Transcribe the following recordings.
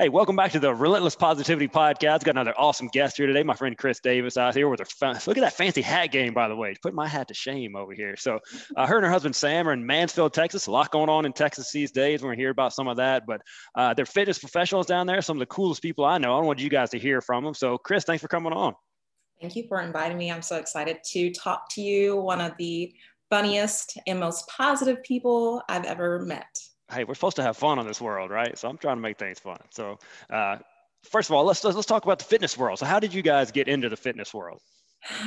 Hey, welcome back to the Relentless Positivity Podcast. Got another awesome guest here today, my friend Chris Davis out here with her. Look at that fancy hat game, by the way. Put my hat to shame over here. So, uh, her and her husband Sam are in Mansfield, Texas. A lot going on in Texas these days. We're going to hear about some of that, but uh, they're fitness professionals down there. Some of the coolest people I know. I want you guys to hear from them. So, Chris, thanks for coming on. Thank you for inviting me. I'm so excited to talk to you. One of the funniest and most positive people I've ever met hey, we're supposed to have fun on this world, right? So I'm trying to make things fun. So uh, first of all, let's, let's talk about the fitness world. So how did you guys get into the fitness world?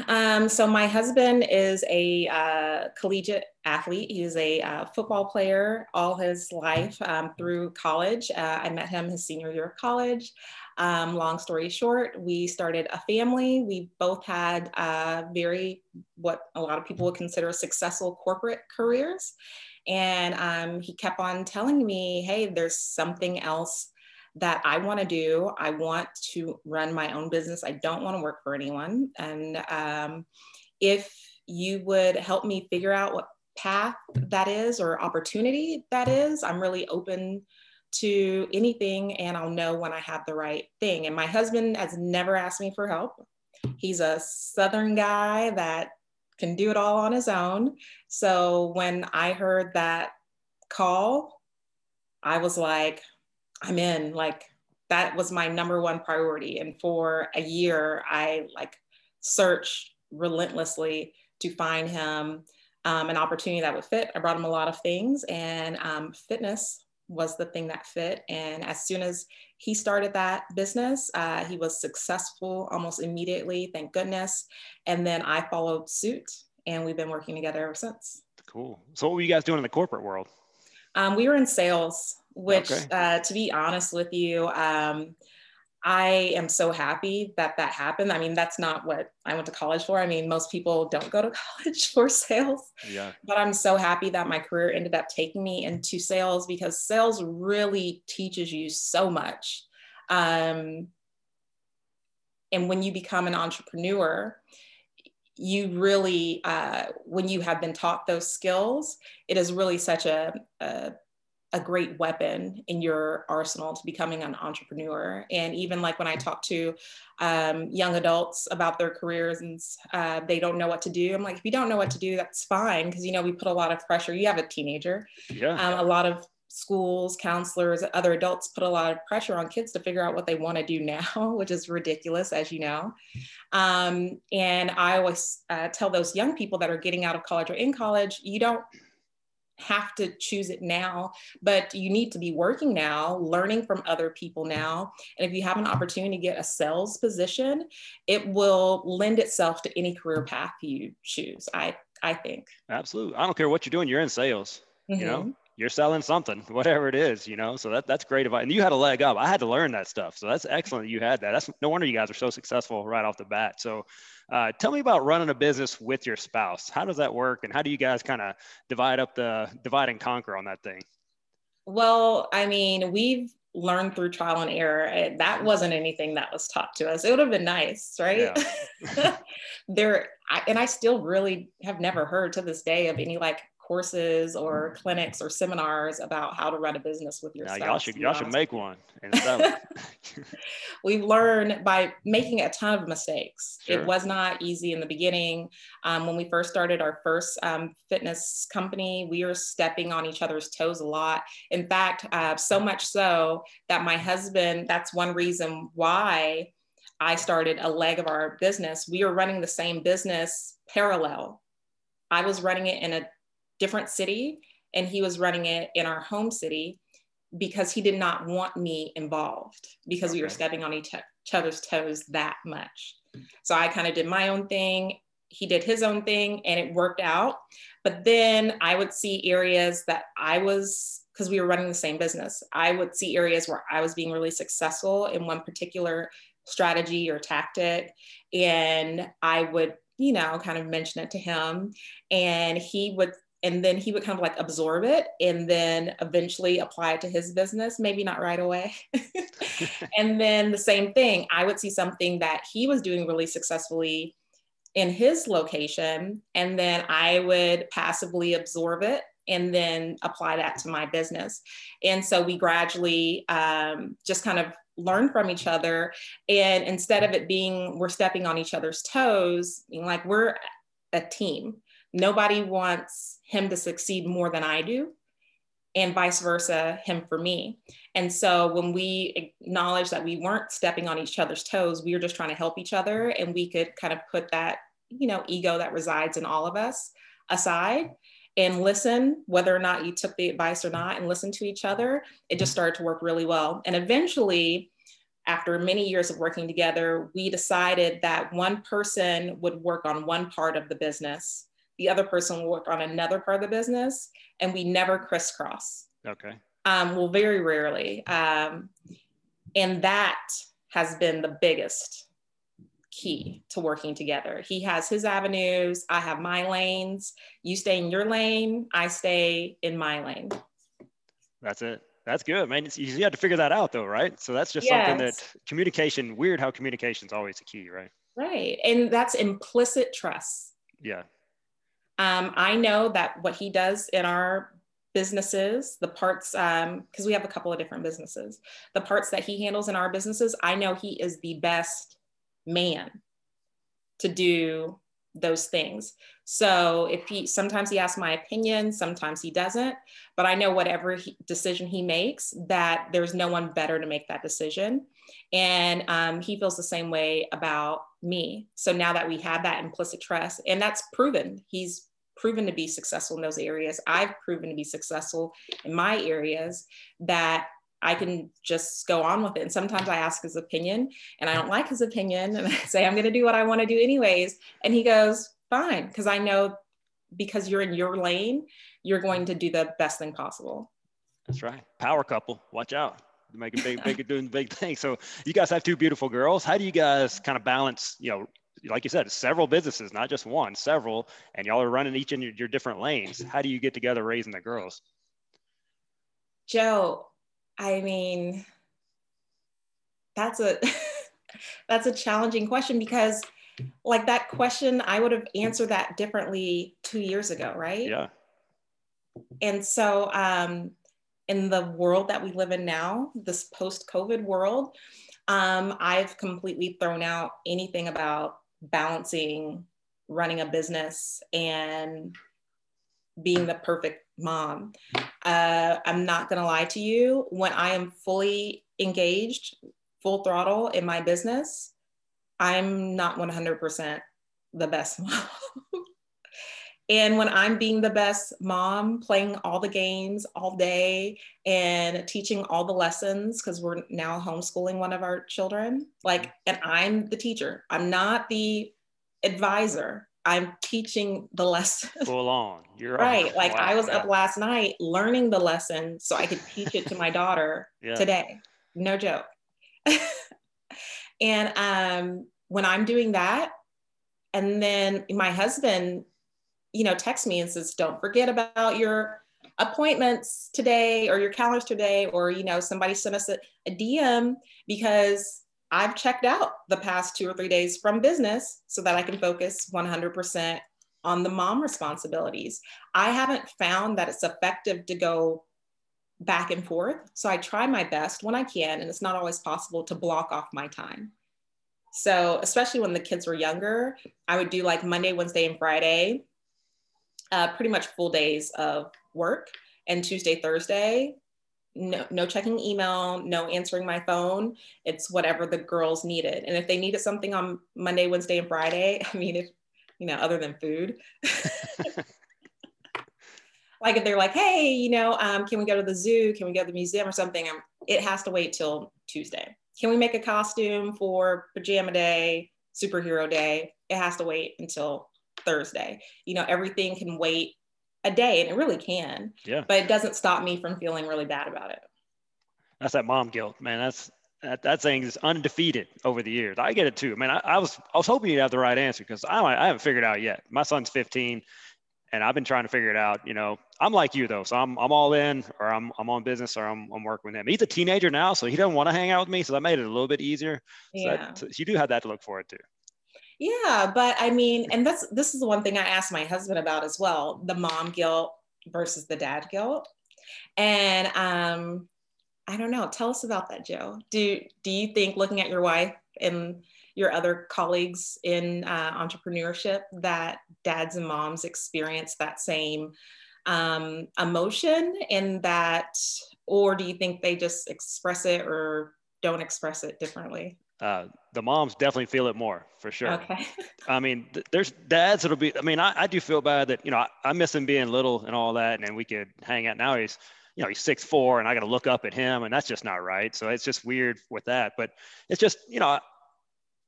Um, so my husband is a uh, collegiate athlete. He's a uh, football player all his life um, through college. Uh, I met him his senior year of college. Um, long story short, we started a family. We both had uh, very what a lot of people would consider successful corporate careers. And um, he kept on telling me, hey, there's something else that I want to do. I want to run my own business. I don't want to work for anyone. And um, if you would help me figure out what path that is or opportunity that is, I'm really open to anything and I'll know when I have the right thing. And my husband has never asked me for help. He's a Southern guy that can do it all on his own. So when I heard that call, I was like, I'm in. Like that was my number one priority. And for a year, I like searched relentlessly to find him um, an opportunity that would fit. I brought him a lot of things, and um, fitness was the thing that fit. And as soon as he started that business, uh, he was successful almost immediately, thank goodness. And then I followed suit, and we've been working together ever since. Cool. So, what were you guys doing in the corporate world? Um, we were in sales, which, okay. uh, to be honest with you, um, I am so happy that that happened. I mean, that's not what I went to college for. I mean, most people don't go to college for sales. Yeah. But I'm so happy that my career ended up taking me into sales because sales really teaches you so much. Um, and when you become an entrepreneur, you really, uh, when you have been taught those skills, it is really such a, a a great weapon in your arsenal to becoming an entrepreneur. And even like when I talk to um, young adults about their careers and uh, they don't know what to do, I'm like, if you don't know what to do, that's fine. Cause you know, we put a lot of pressure. You have a teenager. Yeah. Um, a lot of schools, counselors, other adults put a lot of pressure on kids to figure out what they want to do now, which is ridiculous, as you know. Um, and I always uh, tell those young people that are getting out of college or in college, you don't have to choose it now, but you need to be working now, learning from other people now. And if you have an opportunity to get a sales position, it will lend itself to any career path you choose. I I think. Absolutely. I don't care what you're doing, you're in sales. Mm-hmm. You know, mm-hmm you're selling something, whatever it is, you know. So that that's great advice. And you had a leg up. I had to learn that stuff. So that's excellent. That you had that. That's no wonder you guys are so successful right off the bat. So uh, tell me about running a business with your spouse. How does that work? And how do you guys kind of divide up the divide and conquer on that thing? Well, I mean, we've learned through trial and error. That wasn't anything that was taught to us. It would have been nice, right? Yeah. there, I, and I still really have never heard to this day of any like courses or mm-hmm. clinics or seminars about how to run a business with your now, spouse. Y'all should, y'all should make one. We've learned by making a ton of mistakes. Sure. It was not easy in the beginning. Um, when we first started our first um, fitness company, we were stepping on each other's toes a lot. In fact, uh, so much so that my husband, that's one reason why I started a leg of our business. We were running the same business parallel. I was running it in a different city and he was running it in our home city because he did not want me involved because okay. we were stepping on each other's toes that much. So I kind of did my own thing. He did his own thing and it worked out. But then I would see areas that I was, because we were running the same business, I would see areas where I was being really successful in one particular strategy or tactic. And I would, you know, kind of mention it to him. And he would and then he would kind of like absorb it and then eventually apply it to his business maybe not right away and then the same thing i would see something that he was doing really successfully in his location and then i would passively absorb it and then apply that to my business and so we gradually um, just kind of learn from each other. And instead of it being we're stepping on each other's toes, like we're a team. Nobody wants him to succeed more than I do, and vice versa, him for me. And so when we acknowledge that we weren't stepping on each other's toes, we were just trying to help each other, and we could kind of put that, you know, ego that resides in all of us aside and listen, whether or not you took the advice or not, and listen to each other, it just started to work really well. And eventually, after many years of working together, we decided that one person would work on one part of the business, the other person will work on another part of the business, and we never crisscross. Okay. Um, well, very rarely. Um, and that has been the biggest key to working together. He has his avenues, I have my lanes. You stay in your lane, I stay in my lane. That's it. That's good, man. It's, you had to figure that out though, right? So that's just yes. something that communication, weird how communication is always a key, right? Right. And that's implicit trust. Yeah. Um, I know that what he does in our businesses, the parts, because um, we have a couple of different businesses, the parts that he handles in our businesses, I know he is the best man to do those things. So if he sometimes he asks my opinion, sometimes he doesn't, but I know whatever he, decision he makes, that there's no one better to make that decision. And um, he feels the same way about me. So now that we have that implicit trust, and that's proven, he's proven to be successful in those areas. I've proven to be successful in my areas that I can just go on with it. And sometimes I ask his opinion and I don't like his opinion. And I say, I'm going to do what I want to do anyways. And he goes, fine. Because I know because you're in your lane, you're going to do the best thing possible. That's right. Power couple. Watch out. Making big, big, doing big things. So you guys have two beautiful girls. How do you guys kind of balance, you know, like you said, several businesses, not just one, several, and y'all are running each in your, your different lanes. How do you get together raising the girls? Joe, I mean, that's a that's a challenging question because like that question, I would have answered that differently two years ago, right? Yeah. And so um, in the world that we live in now, this post-COVID world, um, I've completely thrown out anything about balancing running a business and being the perfect mom. Uh, I'm not going to lie to you. When I am fully engaged, full throttle in my business, I'm not 100% the best mom. And when I'm being the best mom, playing all the games all day and teaching all the lessons, because we're now homeschooling one of our children, like, and I'm the teacher, I'm not the advisor. I'm teaching the lesson. Full on. You're right. Like wow. I was up last night learning the lesson so I could teach it to my daughter yeah. today. No joke. and um, when I'm doing that, and then my husband, you know, texts me and says, "Don't forget about your appointments today, or your calendars today, or you know, somebody sent us a, a DM because I've checked out the past two or three days from business so that I can focus 100% on the mom responsibilities. I haven't found that it's effective to go back and forth. So I try my best when I can, and it's not always possible to block off my time. So, especially when the kids were younger, I would do like Monday, Wednesday, and Friday, uh, pretty much full days of work. And Tuesday, Thursday, no, no checking email, no answering my phone. It's whatever the girls needed. And if they needed something on Monday, Wednesday, and Friday, I mean, if, you know, other than food, like if they're like, hey, you know, um, can we go to the zoo? Can we go to the museum or something? It has to wait till Tuesday. Can we make a costume for pajama day, superhero day? It has to wait until Thursday. You know, everything can wait a day and it really can yeah. but it doesn't stop me from feeling really bad about it. That's that mom guilt man. That's that, that thing is undefeated over the years. I get it too. Man I, I was i was hoping you'd have the right answer because I, I haven't figured out yet. My son's 15 and i've been trying to figure it out. You know i'm like you though so i'm, I'm all in or i'm, I'm on business or I'm, I'm working with him. He's a teenager now so he doesn't want to hang out with me so that made it a little bit easier. So, yeah. That, so you do have that to look forward to yeah, but I mean, and that's this is the one thing I asked my husband about as well: the mom guilt versus the dad guilt. And um, I don't know. Tell us about that, Joe. Do do you think looking at your wife and your other colleagues in uh, entrepreneurship that dads and moms experience that same um, emotion in that, or do you think they just express it or don't express it differently? Uh, the moms definitely feel it more for sure. Okay. I mean, th- there's dads that'll be. I mean, I, I do feel bad that you know I, I miss him being little and all that, and then we could hang out. Now he's you know he's six four, and I got to look up at him, and that's just not right. So it's just weird with that. But it's just you know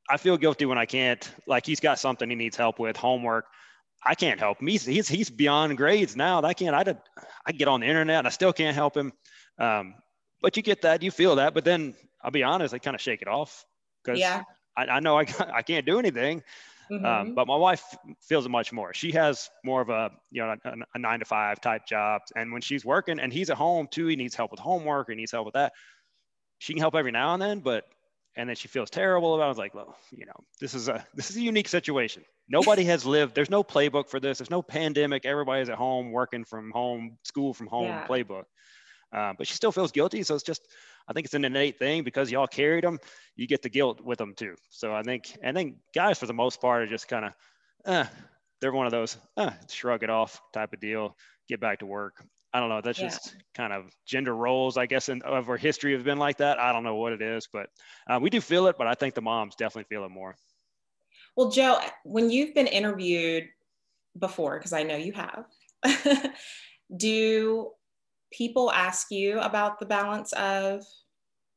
I feel guilty when I can't. Like he's got something he needs help with, homework. I can't help him. He's he's, he's beyond grades now. I can't. I did. I get on the internet and I still can't help him. Um, but you get that, you feel that. But then I'll be honest, I kind of shake it off because yeah. I, I, know I, I can't do anything. Um, mm-hmm. Um, but my wife feels it much more. She has more of a you know a, a, nine to five type job, and when she's working and he's at home too, he needs help with homework, he needs help with that. She can help every now and then, but and then she feels terrible about it. I was like, well, you know, this is a this is a unique situation. Nobody has lived. There's no playbook for this. There's no pandemic. Everybody's at home, working from home, school from home, yeah. playbook. Uh, but she still feels guilty. So it's just, I think it's an innate thing because y'all carried them. You get the guilt with them too. So I think, and then guys for the most part are just kind of, eh, they're one of those eh, shrug it off type of deal. Get back to work. I don't know. That's yeah. just kind of gender roles, I guess, in, of our history have been like that. I don't know what it is, but uh, we do feel it. But I think the moms definitely feel it more. Well, Joe, when you've been interviewed before, because I know you have, do people ask you about the balance of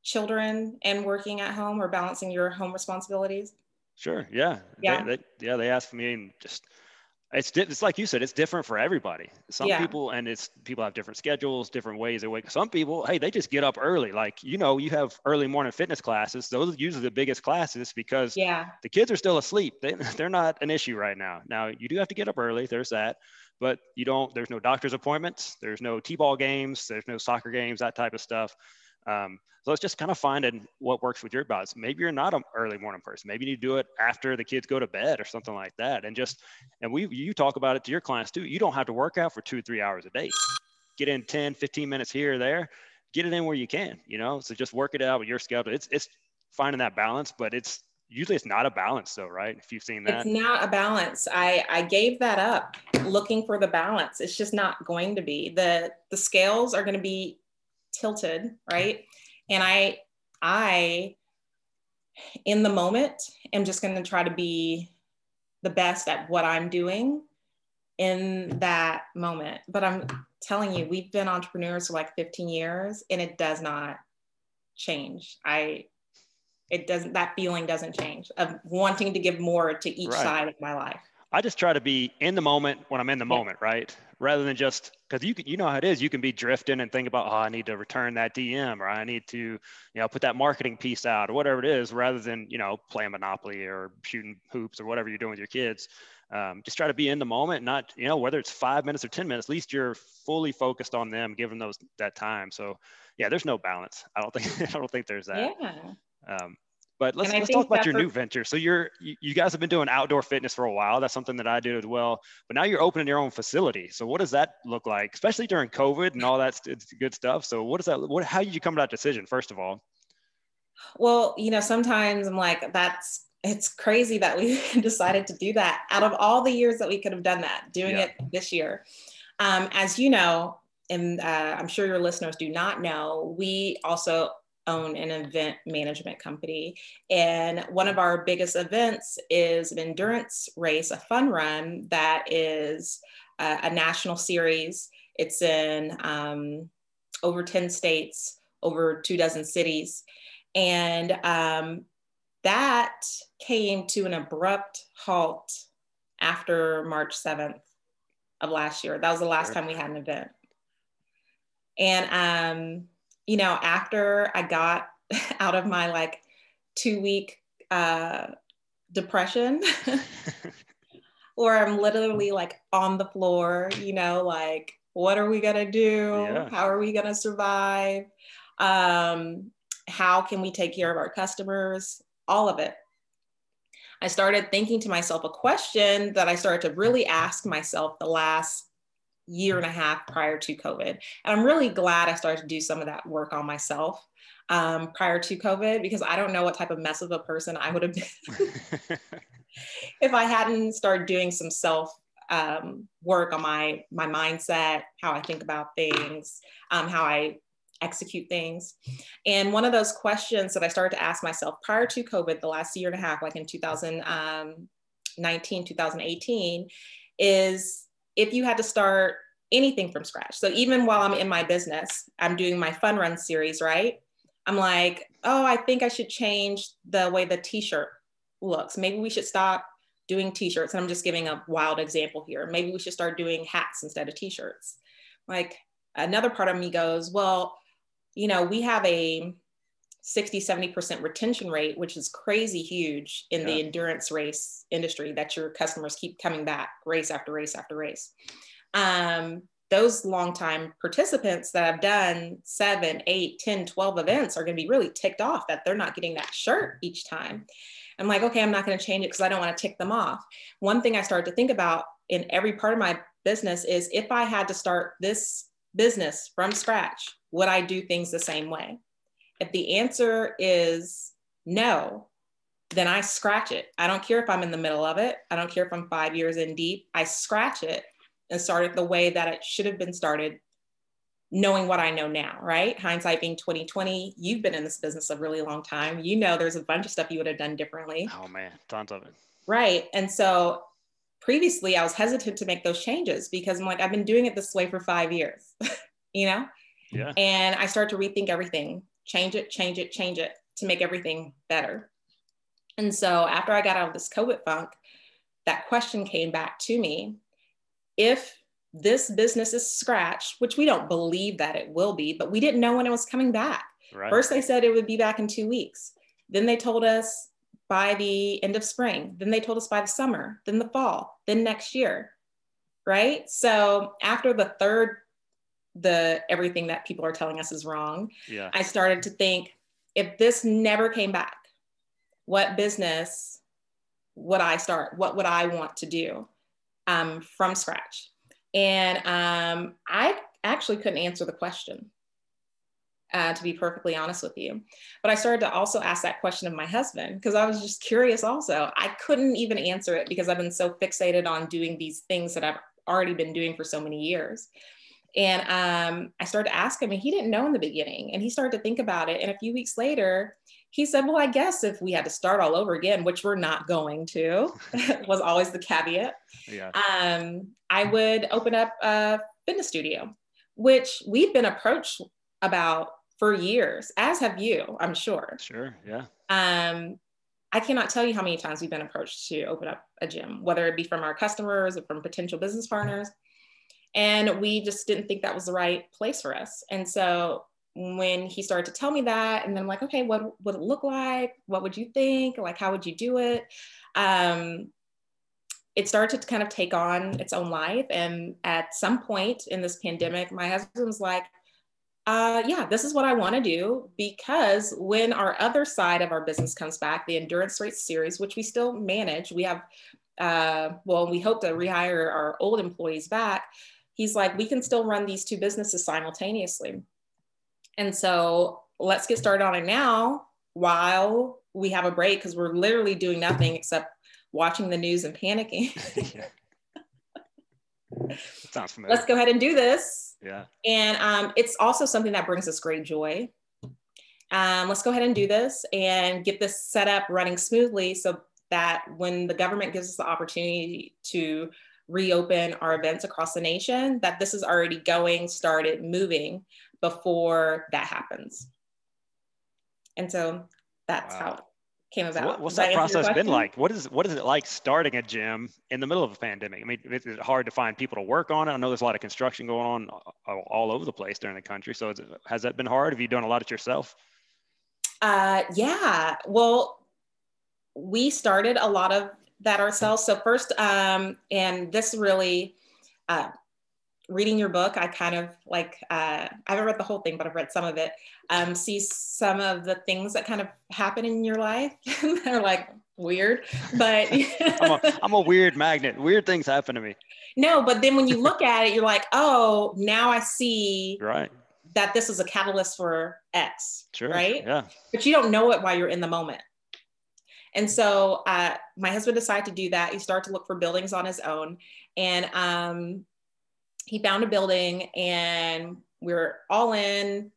children and working at home or balancing your home responsibilities? Sure. Yeah. Yeah. They, they, yeah. They ask me and just it's it's like you said it's different for everybody. Some yeah. people and it's people have different schedules different ways they wake up. some people hey they just get up early. Like you know you have early morning fitness classes. Those are usually the biggest classes because yeah. the kids are still asleep. They, they're not an issue right now. Now you do have to get up early. There's that. But you don't there's no doctor's appointments. There's no t-ball games. There's no soccer games that type of stuff um, so it's just kind of finding what works with your body. Maybe you're not an early morning person. Maybe you do it after the kids go to bed or something like that. And just, and we, you talk about it to your clients too. You don't have to work out for two, or three hours a day. Get in 10, 15 minutes here or there, get it in where you can, you know? So just work it out with your schedule. It's, it's finding that balance, but it's usually it's not a balance though, right? If you've seen that. It's not a balance. I, I gave that up looking for the balance. It's just not going to be the, the scales are going to be tilted, right? And I, I, in the moment, am just going to try to be the best at what I'm doing in that moment. But I'm telling you, we've been entrepreneurs for like 15 years and it does not change. I, it doesn't, that feeling doesn't change of wanting to give more to each right. side of my life. I just try to be in the moment when I'm in the yeah. moment, right? Rather than just because you can, you know how it is. You can be drifting and think about, oh, I need to return that DM or I need to, you know, put that marketing piece out or whatever it is, rather than you know playing Monopoly or shooting hoops or whatever you're doing with your kids. Um, just try to be in the moment, not you know whether it's five minutes or ten minutes. At least you're fully focused on them, giving those that time. So yeah, there's no balance. I don't think I don't think there's that. Yeah. Um, but let's, let's talk about your new venture. So you're you, you guys have been doing outdoor fitness for a while. That's something that I do as well. But now you're opening your own facility. So what does that look like, especially during COVID and all that good stuff? So what is that? What how did you come to that decision? First of all. Well, you know, sometimes I'm like, that's it's crazy that we decided to do that. Out of all the years that we could have done that, doing yeah. it this year. Um, as you know, and uh, I'm sure your listeners do not know, we also own an event management company. And one of our biggest events is an endurance race, a fun run that is a, a national series. It's in um, over 10 states, over two dozen cities. And um, that came to an abrupt halt after March 7th of last year. That was the last time we had an event. And um, you know, after I got out of my like two week uh, depression, or I'm literally like on the floor, you know, like, what are we gonna do? Yeah. How are we gonna survive? Um, how can we take care of our customers? All of it. I started thinking to myself a question that I started to really ask myself the last year and a half prior to COVID. And I'm really glad I started to do some of that work on myself um, prior to COVID because I don't know what type of mess of a person I would have been if I hadn't started doing some self um, work on my my mindset, how I think about things, um, how I execute things. And one of those questions that I started to ask myself prior to COVID, the last year and a half, like in 2019, 2018, is if you had to start anything from scratch. So even while I'm in my business, I'm doing my fun run series, right? I'm like, oh, I think I should change the way the t-shirt looks. Maybe we should stop doing t-shirts. And I'm just giving a wild example here. Maybe we should start doing hats instead of t-shirts. Like another part of me goes, well, you know, we have a 60, 70% retention rate, which is crazy huge in yeah. the endurance race industry that your customers keep coming back race after race after race. Um, those longtime participants that have done seven, eight, 10, 12 events are going to be really ticked off that they're not getting that shirt each time. I'm like, okay, I'm not going to change it because I don't want to tick them off. One thing I started to think about in every part of my business is if I had to start this business from scratch, would I do things the same way? If the answer is no, then I scratch it. I don't care if I'm in the middle of it. I don't care if I'm five years in deep. I scratch it and start it the way that it should have been started, knowing what I know now, right? Hindsight being 2020, you've been in this business a really long time. You know there's a bunch of stuff you would have done differently. Oh man, tons of it. Right. And so previously I was hesitant to make those changes because I'm like, I've been doing it this way for five years, you know? Yeah. And I start to rethink everything, change it, change it, change it to make everything better. And so after I got out of this COVID funk, that question came back to me. If this business is scratched, which we don't believe that it will be, but we didn't know when it was coming back. Right. First, they said it would be back in two weeks. Then they told us by the end of spring. Then they told us by the summer, then the fall, then next year. Right. So after the third the everything that people are telling us is wrong. Yeah. I started to think if this never came back, what business would I start? What would I want to do um, from scratch? And um, I actually couldn't answer the question, uh, to be perfectly honest with you. But I started to also ask that question of my husband because I was just curious also. I couldn't even answer it because I've been so fixated on doing these things that I've already been doing for so many years. And um, I started to ask him, and he didn't know in the beginning. And he started to think about it. And a few weeks later, he said, Well, I guess if we had to start all over again, which we're not going to, was always the caveat. Yeah. Um, I would open up a fitness studio, which we've been approached about for years, as have you, I'm sure. Sure. Yeah. Um, I cannot tell you how many times we've been approached to open up a gym, whether it be from our customers or from potential business partners. And we just didn't think that was the right place for us. And so when he started to tell me that, and then I'm like, okay, what would it look like? What would you think? Like, how would you do it? Um, it started to kind of take on its own life. And at some point in this pandemic, my husband was like, uh, yeah, this is what I want to do because when our other side of our business comes back, the endurance race series, which we still manage, we have, uh, well, we hope to rehire our old employees back he's like, we can still run these two businesses simultaneously. And so let's get started on it now while we have a break because we're literally doing nothing except watching the news and panicking. Sounds familiar. Let's go ahead and do this. Yeah. And um, it's also something that brings us great joy. Um, let's go ahead and do this and get this set up running smoothly so that when the government gives us the opportunity to reopen our events across the nation, that this is already going, started moving before that happens. And so that's wow. how it came about. What, what's that, that process been like? What is what is it like starting a gym in the middle of a pandemic? I mean, is it hard to find people to work on it? I know there's a lot of construction going on all over the place during the country. So it, has that been hard? Have you done a lot of yourself? Uh, yeah. Well, we started a lot of that ourselves. So first, um, and this really, uh, reading your book, I kind of like, uh, I haven't read the whole thing, but I've read some of it, um, see some of the things that kind of happen in your life. They're like, weird, but I'm, a, I'm a weird magnet. Weird things happen to me. No, but then when you look at it, you're like, oh, now I see right that this is a catalyst for X. Sure. Right. Yeah. But you don't know it while you're in the moment. And so uh, my husband decided to do that. He started to look for buildings on his own. And um, he found a building and we we're all in.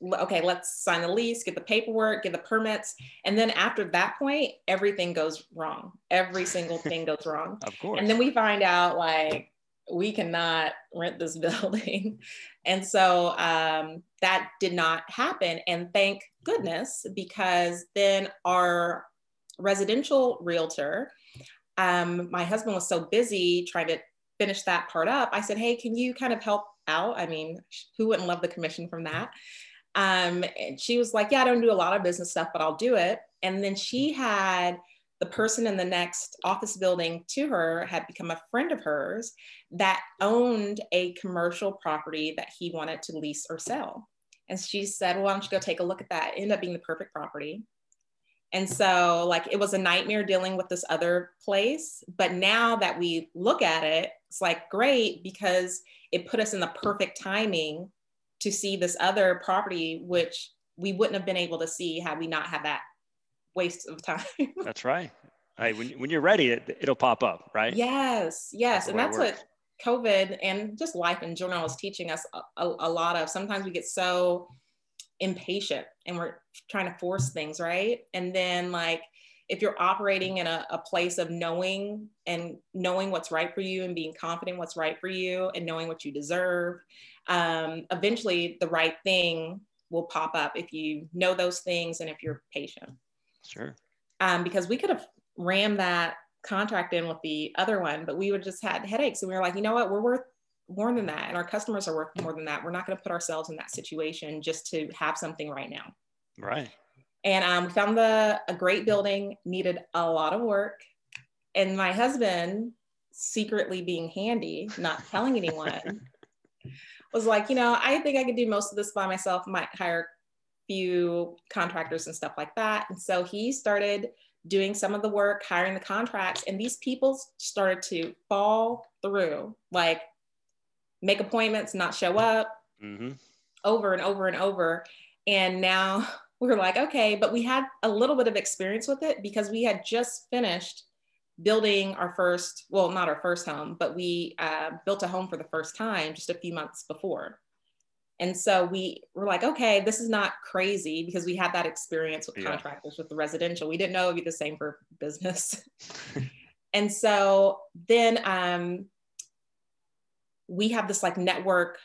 Okay, let's sign the lease, get the paperwork, get the permits. And then after that point, everything goes wrong. Every single thing goes wrong. Of course. And then we find out like we cannot rent this building. and so um, that did not happen. And thank goodness, because then our residential realtor, um, my husband was so busy trying to finish that part up. I said, Hey, can you kind of help out? I mean, who wouldn't love the commission from that? Um, and she was like, Yeah, I don't do a lot of business stuff, but I'll do it. And then she had the person in the next office building to her had become a friend of hers that owned a commercial property that he wanted to lease or sell. And she said, well, Why don't you go take a look at that? Ended up being the perfect property. And so, like, it was a nightmare dealing with this other place. But now that we look at it, it's like great because it put us in the perfect timing to see this other property, which we wouldn't have been able to see had we not had that waste of time. that's right. Hey, when, when you're ready, it, it'll pop up, right? Yes, yes. That's and that's what COVID and just life in general is teaching us a, a, a lot of. Sometimes we get so impatient and we're trying to force things, right? And then like if you're operating in a, a, place of knowing and knowing what's right for you and being confident what's right for you and knowing what you deserve, um, eventually the right thing will pop up if you know those things and if you're patient. Sure. Um, because we could have rammed that contract in with the other one, but we would just had headaches and we were like, you know what, we're worth more than that and our customers are worth more than that we're not going to put ourselves in that situation just to have something right now. Right. And um, we found the a great building needed a lot of work and my husband secretly being handy not telling anyone was like you know i think i could do most of this by myself might hire a few contractors and stuff like that. And so he started doing some of the work hiring the contracts and these people started to fall through like make appointments, not show up mm-hmm. over and over and over. And now we're like, okay, but we had a little bit of experience with it because we had just finished building our first, well, not our first home, but we uh, built a home for the first time just a few months before. And so we were like, okay, this is not crazy because we had that experience with yeah. contractors with the residential. We didn't know it'd be the same for business. and so then um, we have this like network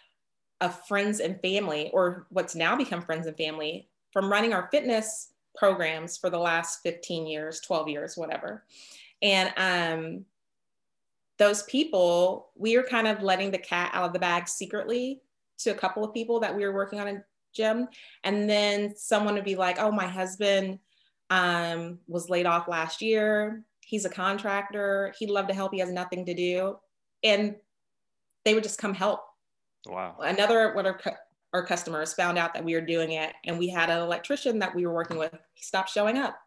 of friends and family, or what's now become friends and family from running our fitness programs for the last 15 years, 12 years, whatever. And um, those people, we are kind of letting the cat out of the bag secretly to a couple of people that we were working on a gym. And then someone would be like, oh, my husband um, was laid off last year. He's a contractor. He'd love to help. He has nothing to do. And they would just come help. Wow. Another one of our customers found out that we were doing it, and we had an electrician that we were working with. He stopped showing up,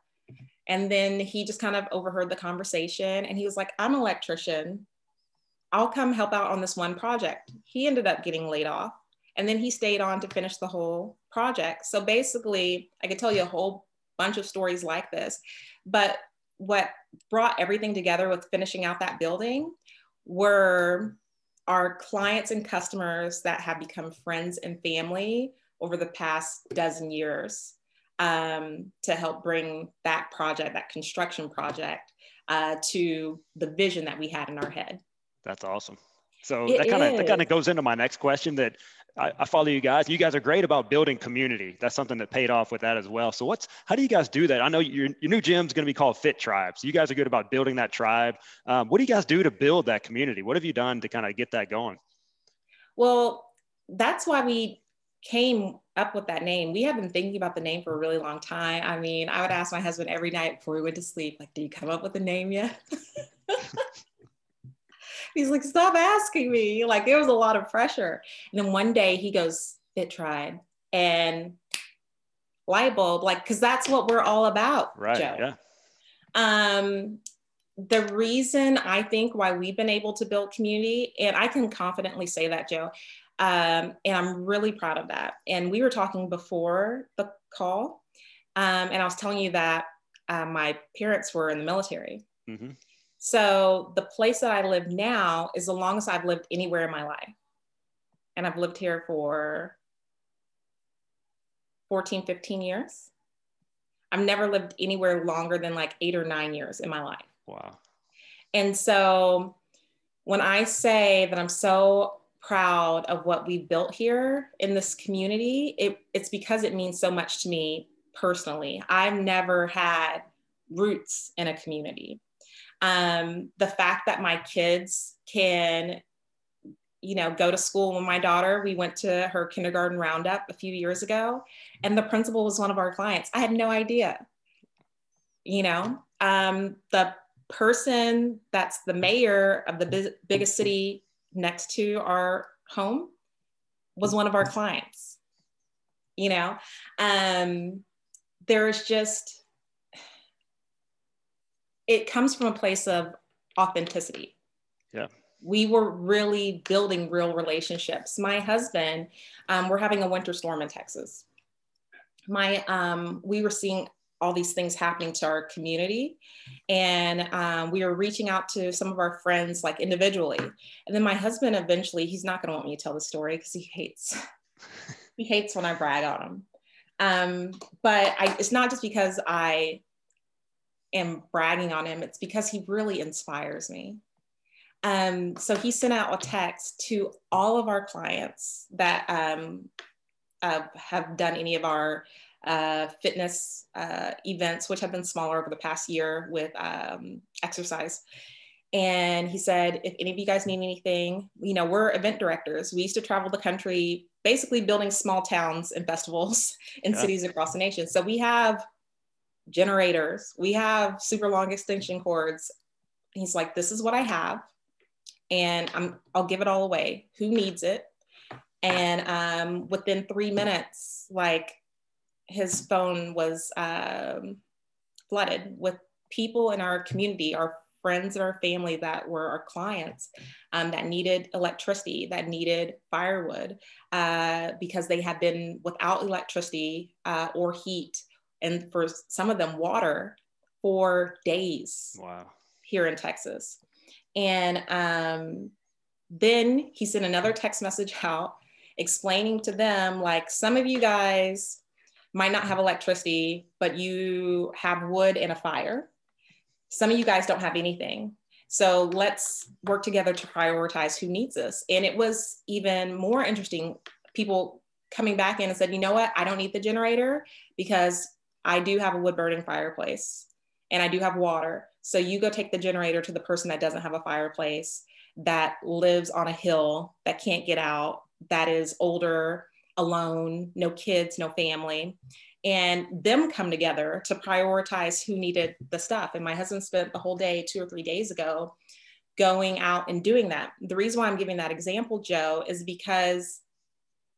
and then he just kind of overheard the conversation, and he was like, "I'm an electrician. I'll come help out on this one project." He ended up getting laid off, and then he stayed on to finish the whole project. So basically, I could tell you a whole bunch of stories like this, but what brought everything together with finishing out that building were our clients and customers that have become friends and family over the past dozen years um, to help bring that project, that construction project, uh, to the vision that we had in our head. That's awesome. So it that kind of that kind of goes into my next question that I, I, follow you guys. You guys are great about building community. That's something that paid off with that as well. So what's how do you guys do that? I know your, your new gym is going to be called Fit Tribe. So you guys are good about building that tribe. Um, what do you guys do to build that community? What have you done to kind of get that going? Well, that's why we came up with that name. We have been thinking about the name for a really long time. I mean, I would ask my husband every night before we went to sleep, like, "Do you come up with a name yet?" He's like, stop asking me. Like there was a lot of pressure. And then one day he goes, Fit Tribe. and light bulb, like, cause that's what we're all about, right, Joe. Yeah. Um, the reason I think why we've been able to build community, and I can confidently say that, Joe, um, and I'm really proud of that. And we were talking before the call, um, and I was telling you that uh, my parents were in the military. Mm-hmm. So the place that I live now is the longest I've lived anywhere in my life. And I've lived here for 14, 15 years. I've never lived anywhere longer than like eight or nine years in my life. Wow. And so when I say that I'm so proud of what we built here in this community, it, it's because it means so much to me personally. I've never had roots in a community. Um, the fact that my kids can, you know, go to school with my daughter, we went to her kindergarten roundup a few years ago, and the principal was one of our clients. I had no idea. You know, um, the person that's the mayor of the biggest city next to our home was one of our clients you know um, there's just it comes from a place of authenticity yeah we were really building real relationships my husband um, we're having a winter storm in texas my um, we were seeing all these things happening to our community. And um, we were reaching out to some of our friends like individually. And then my husband eventually, he's not going to want me to tell the story because he hates, he hates when I brag on him. Um, but I, it's not just because I am bragging on him, it's because he really inspires me. Um, so he sent out a text to all of our clients that um, uh, have done any of our uh, fitness uh, events, which have been smaller over the past year with um, exercise. And he said, if any of you guys need anything, you know, we're event directors. We used to travel the country, basically building small towns and festivals in yeah. cities across the nation. So we have generators, we have super long extension cords. He's like, this is what I have. And I'm, I'll give it all away. Who needs it? And um, within three minutes, like his phone was um, flooded with people in our community, our friends and our family that were our clients um, that needed electricity, that needed firewood, uh, because they had been without electricity uh, or heat, and for some of them, water for days. Wow. Here in Texas. And um, then he sent another text message out explaining to them, like, some of you guys might not have electricity, but you have wood and a fire. Some of you guys don't have anything. So let's work together to prioritize who needs this. And it was even more interesting. People coming back in and said, you know what? I don't need the generator because I do have a wood burning fireplace and I do have water. So you go take the generator to the person that doesn't have a fireplace, that lives on a hill, that can't get out, that is older, alone, no kids, no family, and them come together to prioritize who needed the stuff. And my husband spent the whole day, two or three days ago, going out and doing that. The reason why I'm giving that example, Joe, is because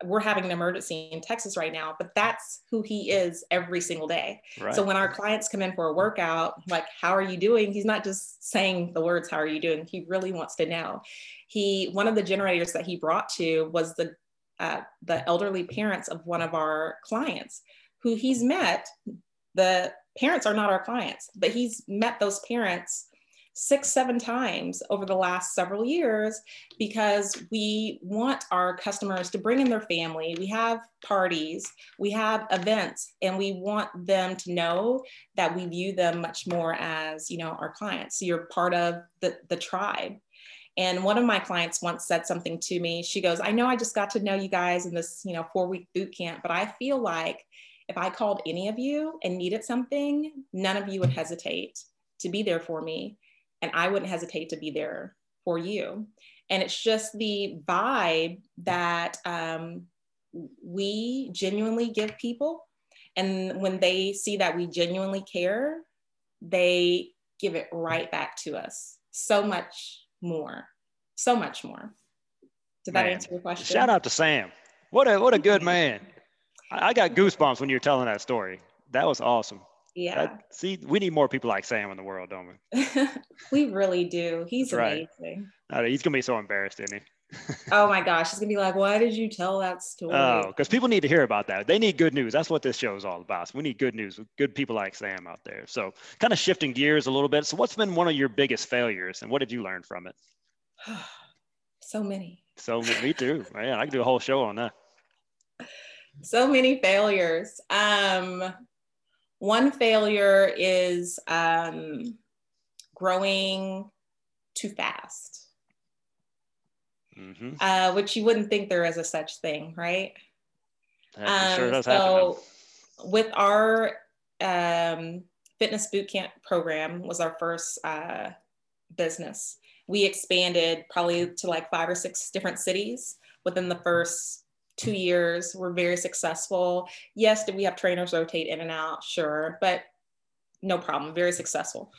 we're having an emergency in Texas right now, but that's who he is every single day. Right. So when our clients come in for a workout, like, how are you doing? He's not just saying the words, how are you doing? He really wants to know. He, one of the generators that he brought to was the uh, the elderly parents of one of our clients who he's met. The parents are not our clients, but he's met those parents six, seven times over the last several years because we want our customers to bring in their family. We have parties, we have events, and we want them to know that we view them much more as, you know, our clients. So you're part of the, the tribe. And one of my clients once said something to me. She goes, I know I just got to know you guys in this, you know, four week boot camp, but I feel like if I called any of you and needed something, none of you would hesitate to be there for me. And I wouldn't hesitate to be there for you. And it's just the vibe that um, we genuinely give people. And when they see that we genuinely care, they give it right back to us so much more, so much more. Did man. that answer your question? Shout out to Sam. What a what a good man. I got goosebumps when you were telling that story. That was awesome. Yeah. See, we need more people like Sam in the world, don't we? we really do. He's That's amazing. Right. he's gonna be so embarrassed, isn't he? oh my gosh, he's gonna be like, "Why did you tell that story?" Oh, because people need to hear about that. They need good news. That's what this show is all about. So we need good news with good people like Sam out there. So, kind of shifting gears a little bit. So, what's been one of your biggest failures, and what did you learn from it? so many. So me too. Man, I could do a whole show on that. So many failures. Um, one failure is um, growing too fast, mm-hmm. uh, which you wouldn't think there is a such thing, right? Um, sure does so, with our um, fitness boot camp program was our first uh, business. We expanded probably to like five or six different cities within the first two years. We're very successful. Yes, did we have trainers rotate in and out? Sure, but no problem, very successful.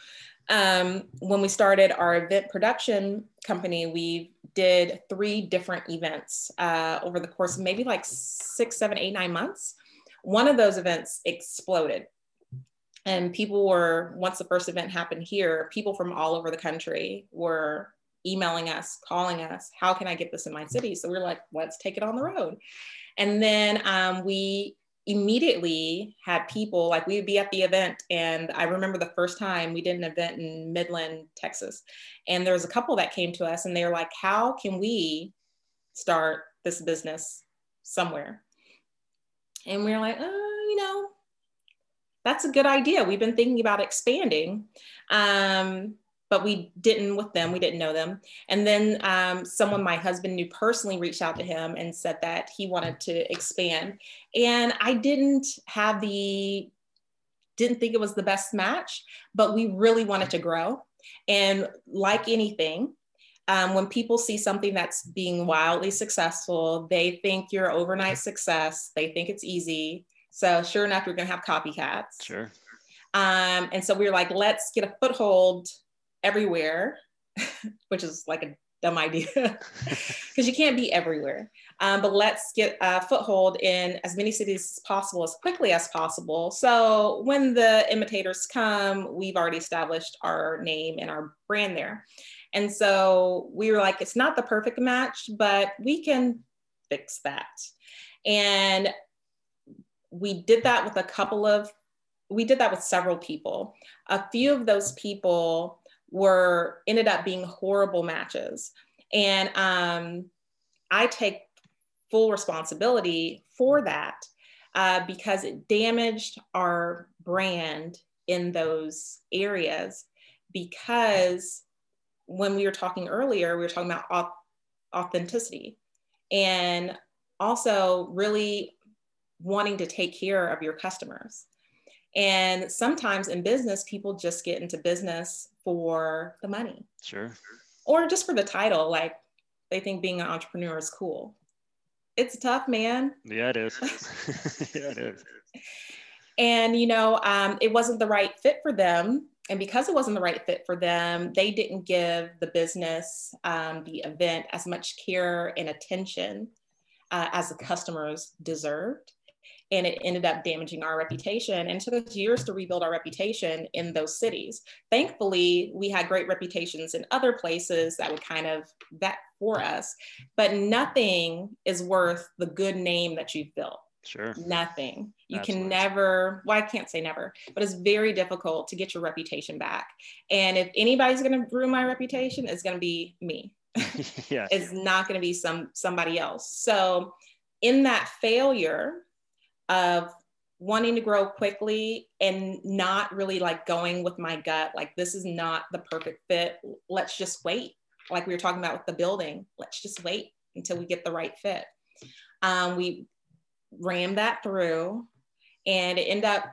Um, when we started our event production company, we did three different events uh, over the course of maybe like six, seven, eight, nine months. One of those events exploded. And people were, once the first event happened here, people from all over the country were emailing us, calling us, how can I get this in my city? So we are like, let's take it on the road. And then um, we immediately had people like we would be at the event and i remember the first time we did an event in midland texas and there was a couple that came to us and they were like how can we start this business somewhere and we are like uh, you know that's a good idea we've been thinking about expanding um, but we didn't with them. We didn't know them. And then um, someone my husband knew personally reached out to him and said that he wanted to expand. And I didn't have the, didn't think it was the best match, but we really wanted to grow. And like anything, um, when people see something that's being wildly successful, they think you're overnight success. They think it's easy. So sure enough, you're going to have copycats. Sure. Um, and so we were like, let's get a foothold everywhere, which is like a dumb idea because you can't be everywhere. Um, but let's get a foothold in as many cities as possible as quickly as possible. So when the imitators come, we've already established our name and our brand there. And so we were like, it's not the perfect match, but we can fix that. And we did that with a couple of, we did that with several people. A few of those people were ended up being horrible matches. And um, I take full responsibility for that uh, because it damaged our brand in those areas. Because when we were talking earlier, we were talking about authenticity and also really wanting to take care of your customers. And sometimes in business, people just get into business for the money. Sure. Or just for the title. Like they think being an entrepreneur is cool. It's tough, man. Yeah, it is. yeah, it is. And, you know, um, it wasn't the right fit for them. And because it wasn't the right fit for them, they didn't give the business, um, the event, as much care and attention uh, as the customers deserved and it ended up damaging our reputation and it took us years to rebuild our reputation in those cities thankfully we had great reputations in other places that would kind of vet for us but nothing is worth the good name that you've built Sure. Nothing. You That's can never, well, I can't say never, but it's very difficult to get your reputation back. And if anybody's going to ruin my reputation, it's going to be me. yeah. It's not going to be some somebody else. So in that failure, of wanting to grow quickly and not really like going with my gut like this is not the perfect fit. Let's just wait. Like we were talking about with the building let's just wait until we get the right fit. Um, we rammed that through and it ended up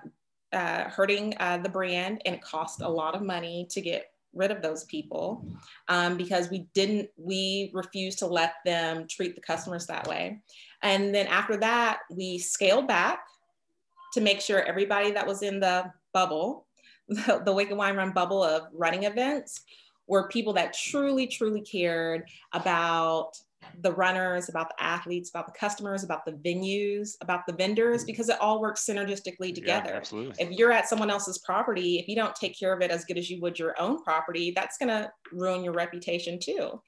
uh, hurting uh, the brand and it cost a lot of money to get rid of those people um, because we didn't we refused to let them treat the customers that way and then after that we scaled back to make sure everybody that was in the bubble the, the wake and wine run bubble of running events were people that truly truly cared about the runners, about the athletes, about the customers, about the venues, about the vendors, because it all works synergistically together. Yeah, absolutely. If you're at someone else's property, if you don't take care of it as good as you would your own property, that's going to ruin your reputation too.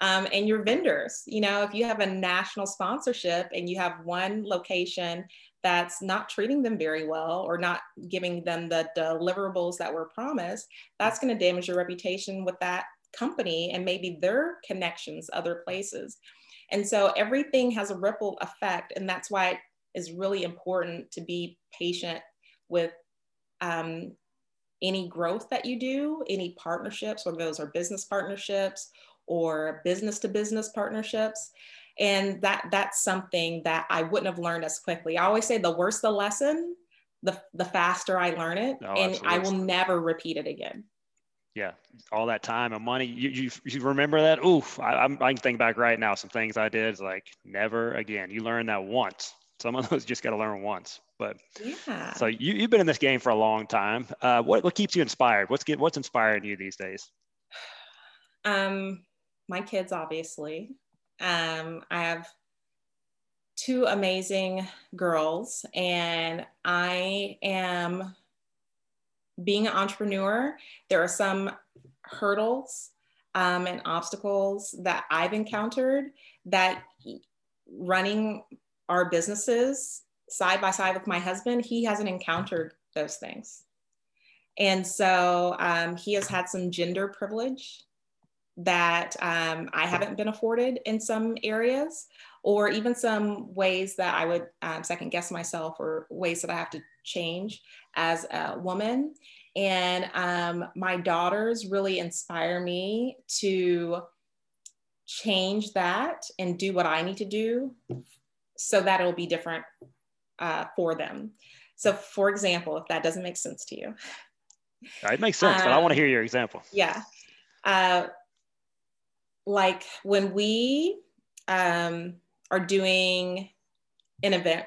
Um, and your vendors, you know, if you have a national sponsorship and you have one location that's not treating them very well or not giving them the deliverables that were promised, that's going to damage your reputation with that company and maybe their connections other places. And so everything has a ripple effect. And that's why it is really important to be patient with um, any growth that you do, any partnerships, whether those are business partnerships or business to business partnerships. And that that's something that I wouldn't have learned as quickly. I always say the worse the lesson, the, the faster I learn it. Oh, and absolutely. I will never repeat it again yeah, all that time and money. You you, you remember that? Oof, I, I'm, I can think back right now. Some things I did is like never again. You learn that once. Some of those just got to learn once. But yeah. So you you've been in this game for a long time. Uh, what what keeps you inspired? What's get what's inspiring you these days? Um, my kids, obviously. Um, I have two amazing girls, and I am being an entrepreneur, there are some hurdles um, and obstacles that I've encountered that running our businesses side by side with my husband, he hasn't encountered those things. And so um, he has had some gender privilege that um, I haven't been afforded in some areas, or even some ways that I would um, second guess myself, or ways that I have to change as a woman. And um, my daughters really inspire me to change that and do what I need to do so that it'll be different uh, for them. So, for example, if that doesn't make sense to you, it makes sense, um, but I want to hear your example. Yeah. Uh, like when we um, are doing an event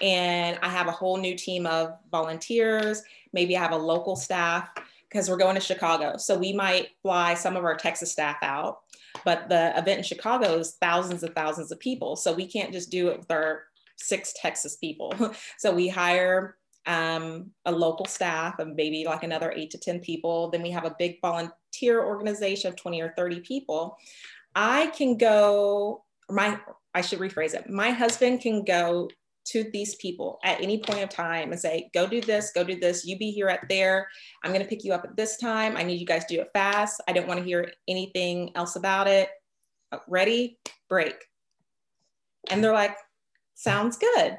and I have a whole new team of volunteers. Maybe I have a local staff because we're going to Chicago. So we might fly some of our Texas staff out, but the event in Chicago is thousands and thousands of people. So we can't just do it with our six Texas people. so we hire um, a local staff of maybe like another eight to 10 people. Then we have a big volunteer organization of 20 or 30 people. I can go, my, I should rephrase it. My husband can go to these people at any point of time and say, go do this, go do this, you be here at there. I'm going to pick you up at this time. I need you guys to do it fast. I don't want to hear anything else about it. Uh, ready? Break. And they're like, sounds good.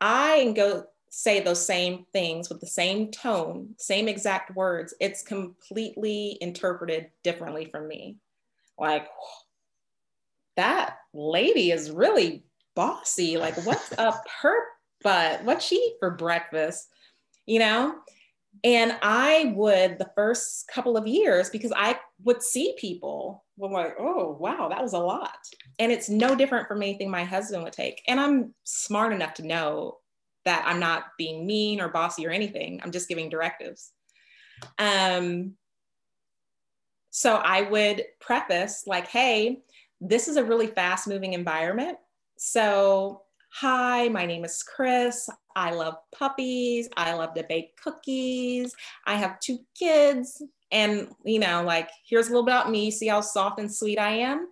I go say those same things with the same tone, same exact words. It's completely interpreted differently from me. Like, that lady is really bossy. Like, what's up her butt? What she eat for breakfast? You know? And I would the first couple of years because I would see people were like, oh wow, that was a lot. And it's no different from anything my husband would take. And I'm smart enough to know that I'm not being mean or bossy or anything. I'm just giving directives. Um, so I would preface like, hey, this is a really fast moving environment. So, hi, my name is Chris. I love puppies. I love to bake cookies. I have two kids. And, you know, like, here's a little about me. See how soft and sweet I am?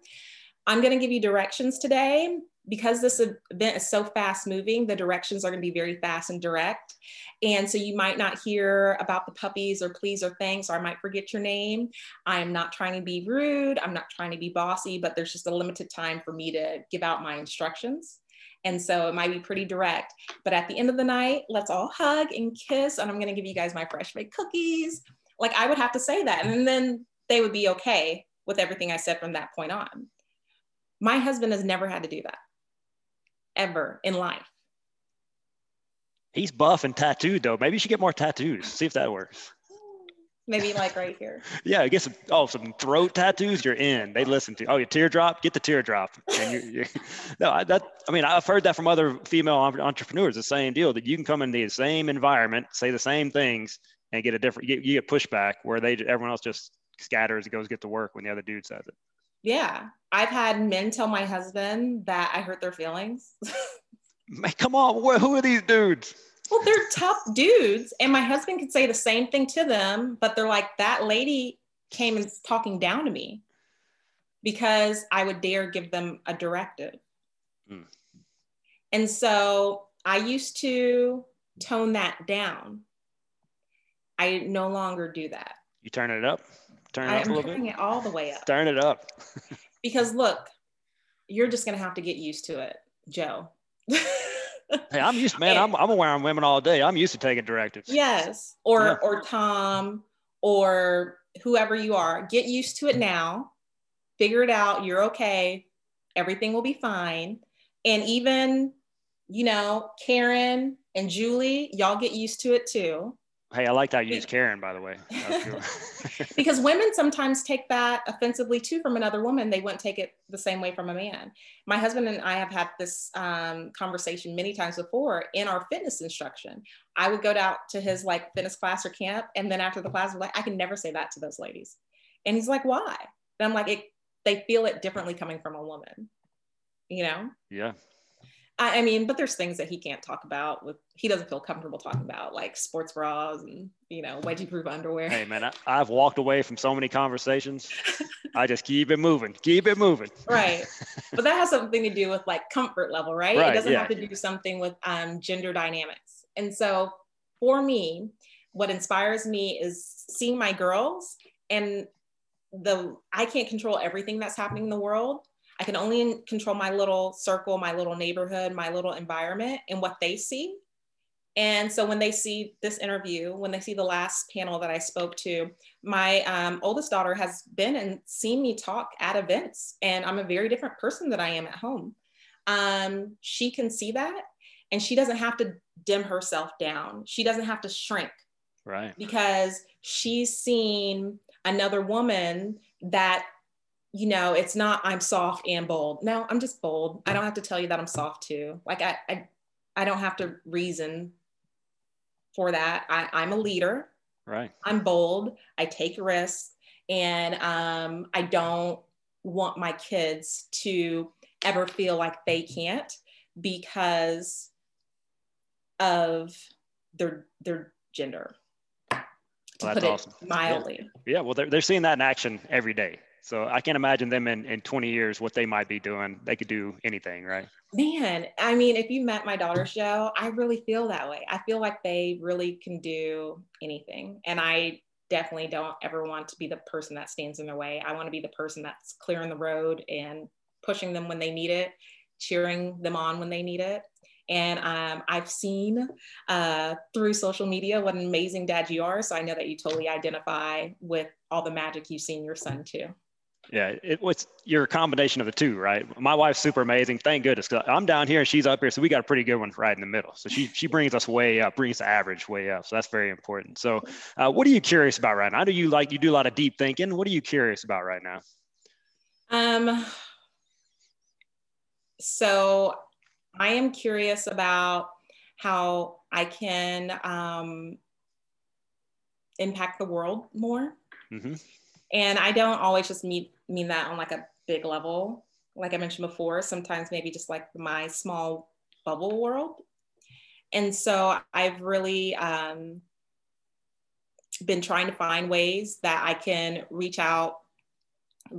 I'm going to give you directions today. Because this event is so fast moving, the directions are going to be very fast and direct. And so you might not hear about the puppies or please or thanks, or I might forget your name. I'm not trying to be rude. I'm not trying to be bossy, but there's just a limited time for me to give out my instructions. And so it might be pretty direct. But at the end of the night, let's all hug and kiss. And I'm going to give you guys my fresh baked cookies. Like I would have to say that. And then they would be okay with everything I said from that point on. My husband has never had to do that ever in life. He's buff and tattooed though. Maybe you should get more tattoos. See if that works. Maybe like right here. yeah, get some oh some throat tattoos. You're in. They listen to. Oh, your teardrop. Get the teardrop. And you, you no, I, that I mean I've heard that from other female entrepreneurs. The same deal that you can come in the same environment, say the same things, and get a different. You, you get pushback where they everyone else just scatters and goes get to work when the other dude says it. Yeah. I've had men tell my husband that I hurt their feelings. Man, come on, who are these dudes? Well, they're tough dudes. And my husband could say the same thing to them, but they're like, that lady came and talking down to me because I would dare give them a directive. Mm. And so I used to tone that down. I no longer do that. You turn it up? Turn it I up a little turning bit? it all the way up. Turn it up. because look, you're just going to have to get used to it, Joe. hey, I'm used, man. And, I'm, I'm aware of women all day. I'm used to taking directives. Yes. Or, yeah. or Tom or whoever you are, get used to it mm-hmm. now. Figure it out. You're okay. Everything will be fine. And even, you know, Karen and Julie, y'all get used to it too. Hey, I like that you use Karen, by the way. because women sometimes take that offensively too from another woman. They wouldn't take it the same way from a man. My husband and I have had this um, conversation many times before in our fitness instruction. I would go out to his like fitness class or camp, and then after the class, I'm like, I can never say that to those ladies. And he's like, why? And I'm like, it, they feel it differently coming from a woman, you know? Yeah. I, I, mean, but there's things that he can't talk about with he doesn't feel comfortable talking about, like sports bras and you know wedgie proof underwear. Hey man, I, I've walked away from so many conversations. I just keep it moving, keep it moving. Right, but that has something to do with like comfort level, right? right it doesn't yeah. have to do something with um, gender dynamics. And so for me, what inspires me is seeing my girls and the I can't control everything that's happening in the world, I can only control my little circle, my little neighborhood, my little environment, and what they see. And so when they see this interview, when they see the last panel that I spoke to, my um, oldest daughter has been and seen me talk at events, and I'm a very different person than I am at home. Um, she can see that, and she doesn't have to dim herself down. She doesn't have to shrink. Right. Because she's seen another woman that you know, it's not I'm soft and bold. No, I'm just bold. I don't have to tell you that I'm soft too. Like I I, I don't have to reason for that. I, I'm a leader. Right. I'm bold. I take risks. And um, I don't want my kids to ever feel like they can't because of their their gender. Well, that's awesome. mildly. Yeah. yeah, well, they're, they're seeing that in action every day. So I can't imagine them in, in 20 years what they might be doing. They could do anything, right? Man, I mean, if you met my daughter show, I really feel that way. I feel like they really can do anything. And I definitely don't ever want to be the person that stands in their way. I want to be the person that's clearing the road and pushing them when they need it, cheering them on when they need it. And um, I've seen uh, through social media what an amazing dad you are. So I know that you totally identify with all the magic you've seen your son too. Yeah, it was your combination of the two, right? My wife's super amazing. Thank goodness. I'm down here and she's up here, so we got a pretty good one right in the middle. So she she brings us way up, brings the average way up. So that's very important. So, uh, what are you curious about right now? I know you like you do a lot of deep thinking. What are you curious about right now? Um. So, I am curious about how I can um, impact the world more. Mm-hmm. And I don't always just meet mean that on like a big level. Like I mentioned before, sometimes maybe just like my small bubble world. And so I've really um, been trying to find ways that I can reach out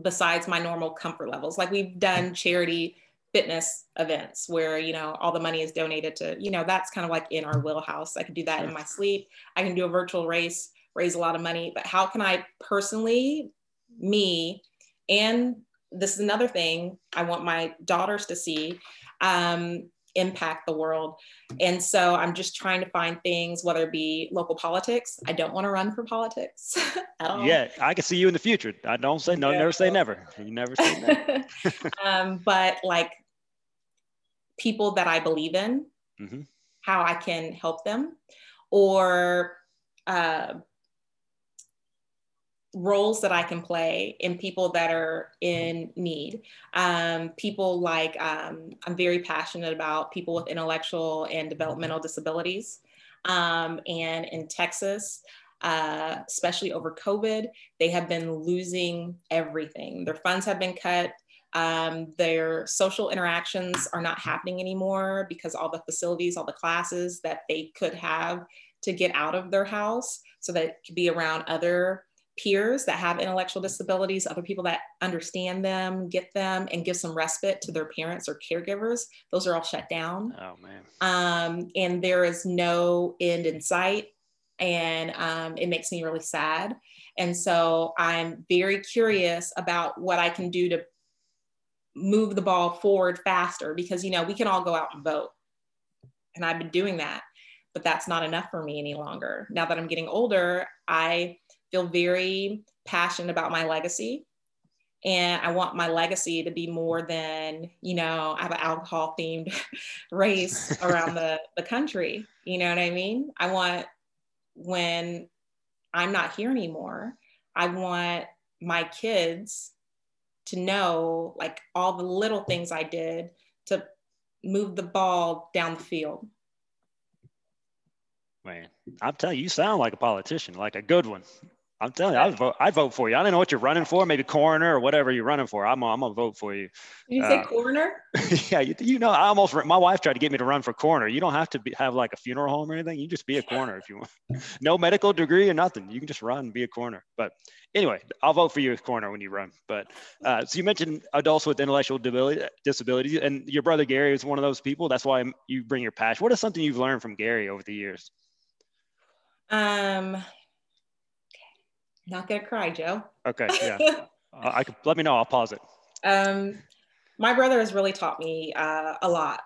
besides my normal comfort levels. Like we've done charity fitness events where you know all the money is donated to you know that's kind of like in our wheelhouse i can do that in my sleep i can do a virtual race raise a lot of money but how can i personally me and this is another thing I want my daughters to see um, impact the world. And so I'm just trying to find things, whether it be local politics. I don't want to run for politics at all. Yeah, I can see you in the future. I don't say no, yeah. never say never. You never say never. um, but like people that I believe in, mm-hmm. how I can help them, or uh, roles that I can play in people that are in need. Um, people like, um, I'm very passionate about people with intellectual and developmental disabilities. Um, and in Texas, uh, especially over COVID, they have been losing everything. Their funds have been cut. Um, their social interactions are not happening anymore because all the facilities, all the classes that they could have to get out of their house so that it could be around other peers that have intellectual disabilities, other people that understand them, get them, and give some respite to their parents or caregivers. Those are all shut down. Oh man. Um, and there is no end in sight, and um, it makes me really sad. And so I'm very curious about what I can do to move the ball forward faster because you know we can all go out and vote, and I've been doing that, but that's not enough for me any longer. Now that I'm getting older, I feel very passionate about my legacy. And I want my legacy to be more than, you know, I have an alcohol themed race around the, the country. You know what I mean? I want when I'm not here anymore, I want my kids to know like all the little things I did to move the ball down the field. Man, I'm telling you, you sound like a politician, like a good one. I'm telling you, I'd vote, I'd vote for you. I don't know what you're running for, maybe coroner or whatever you're running for. I'm, I'm gonna vote for you. Did you say uh, coroner? yeah, you, you, know, I almost my wife tried to get me to run for coroner. You don't have to be, have like a funeral home or anything. You just be a coroner if you want. no medical degree or nothing. You can just run and be a coroner. But anyway, I'll vote for you as coroner when you run. But uh, so you mentioned adults with intellectual disabilities, and your brother Gary is one of those people. That's why you bring your passion. What is something you've learned from Gary over the years? Um, not gonna cry, Joe. Okay, yeah. uh, I could let me know. I'll pause it. Um, my brother has really taught me uh, a lot.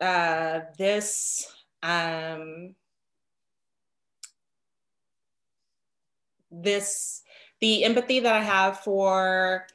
Uh, this um, this the empathy that I have for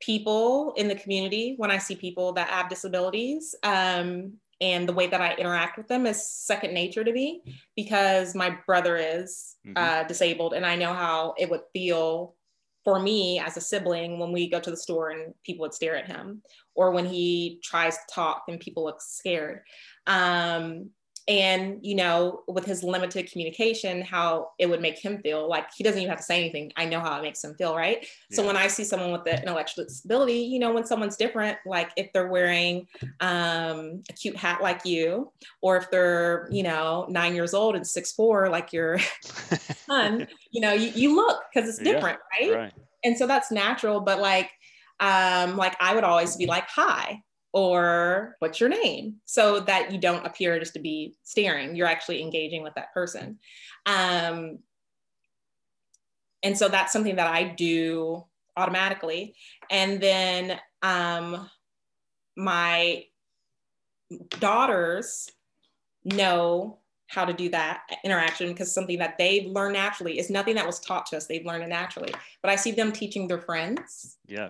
people in the community when I see people that have disabilities um, and the way that I interact with them is second nature to me because my brother is mm-hmm. uh, disabled and I know how it would feel for me as a sibling when we go to the store and people would stare at him or when he tries to talk and people look scared. Um, and you know with his limited communication how it would make him feel like he doesn't even have to say anything i know how it makes him feel right yeah. so when i see someone with an intellectual disability you know when someone's different like if they're wearing um, a cute hat like you or if they're you know nine years old and six four like your son you know you, you look because it's different yeah, right? right and so that's natural but like um like i would always be like hi or what's your name? So that you don't appear just to be staring you're actually engaging with that person. Um, and so that's something that i do automatically. And then um, my daughters know how to do that interaction because something that they've learned naturally is nothing that was taught to us they've learned it naturally. But i see them teaching their friends. Yeah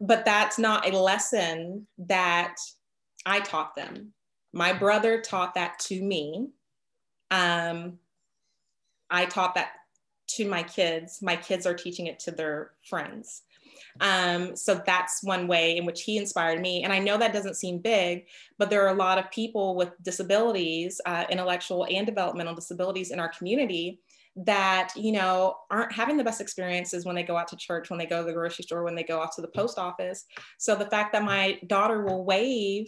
but that's not a lesson that I taught them. My brother taught that to me. Um, I taught that to my kids. My kids are teaching it to their friends. Um, so that's one way in which he inspired me. And I know that doesn't seem big, but there are a lot of people with disabilities, uh, intellectual and developmental disabilities in our community that you know aren't having the best experiences when they go out to church when they go to the grocery store when they go off to the post office. So the fact that my daughter will wave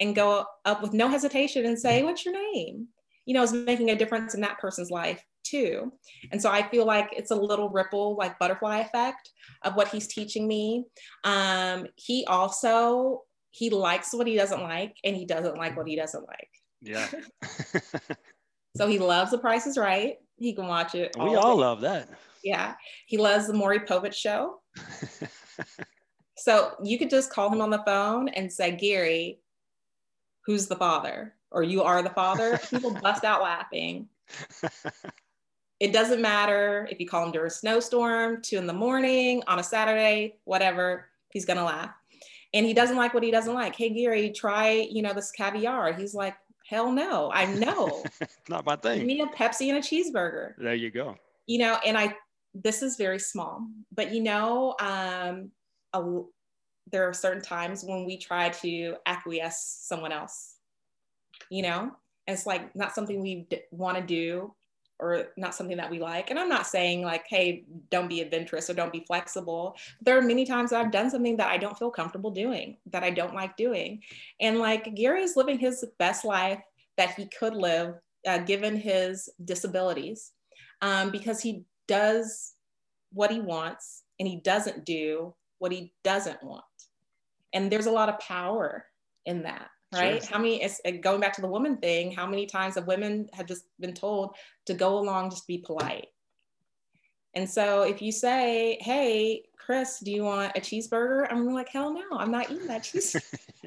and go up with no hesitation and say what's your name? You know is making a difference in that person's life too. And so i feel like it's a little ripple like butterfly effect of what he's teaching me. Um, he also he likes what he doesn't like and he doesn't like what he doesn't like. Yeah. So he loves the price is right he can watch it. We all, all love that. Yeah. He loves the Maury Povich show. so you could just call him on the phone and say, Gary, who's the father? Or you are the father. People bust out laughing. it doesn't matter if you call him during a snowstorm, two in the morning, on a Saturday, whatever, he's gonna laugh. And he doesn't like what he doesn't like. Hey Gary, try, you know, this caviar. He's like, Hell no, I know. Not my thing. Give me a Pepsi and a cheeseburger. There you go. You know, and I, this is very small, but you know, um, a, there are certain times when we try to acquiesce someone else, you know, and it's like not something we d- want to do. Or not something that we like. And I'm not saying like, hey, don't be adventurous or don't be flexible. There are many times that I've done something that I don't feel comfortable doing, that I don't like doing. And like Gary is living his best life that he could live uh, given his disabilities um, because he does what he wants and he doesn't do what he doesn't want. And there's a lot of power in that right? Sure. how many it's going back to the woman thing how many times have women have just been told to go along just be polite? And so if you say hey chris do you want a cheeseburger? I'm like hell no i'm not eating that cheese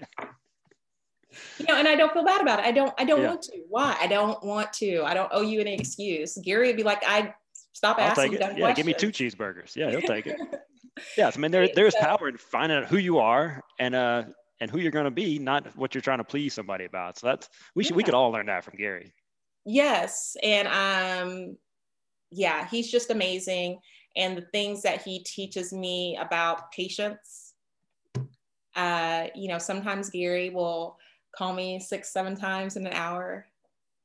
you know and i don't feel bad about it. I don't i don't yeah. want to. Why? I don't want to. I don't owe you any excuse. Gary would be like i stop I'll asking yeah give me two cheeseburgers. Yeah he'll take it. Yes i mean there, there's power in finding out who you are and uh and who you're going to be, not what you're trying to please somebody about. So that's we should we could all learn that from Gary. Yes, and um, yeah, he's just amazing, and the things that he teaches me about patience. Uh, you know, sometimes Gary will call me six, seven times in an hour,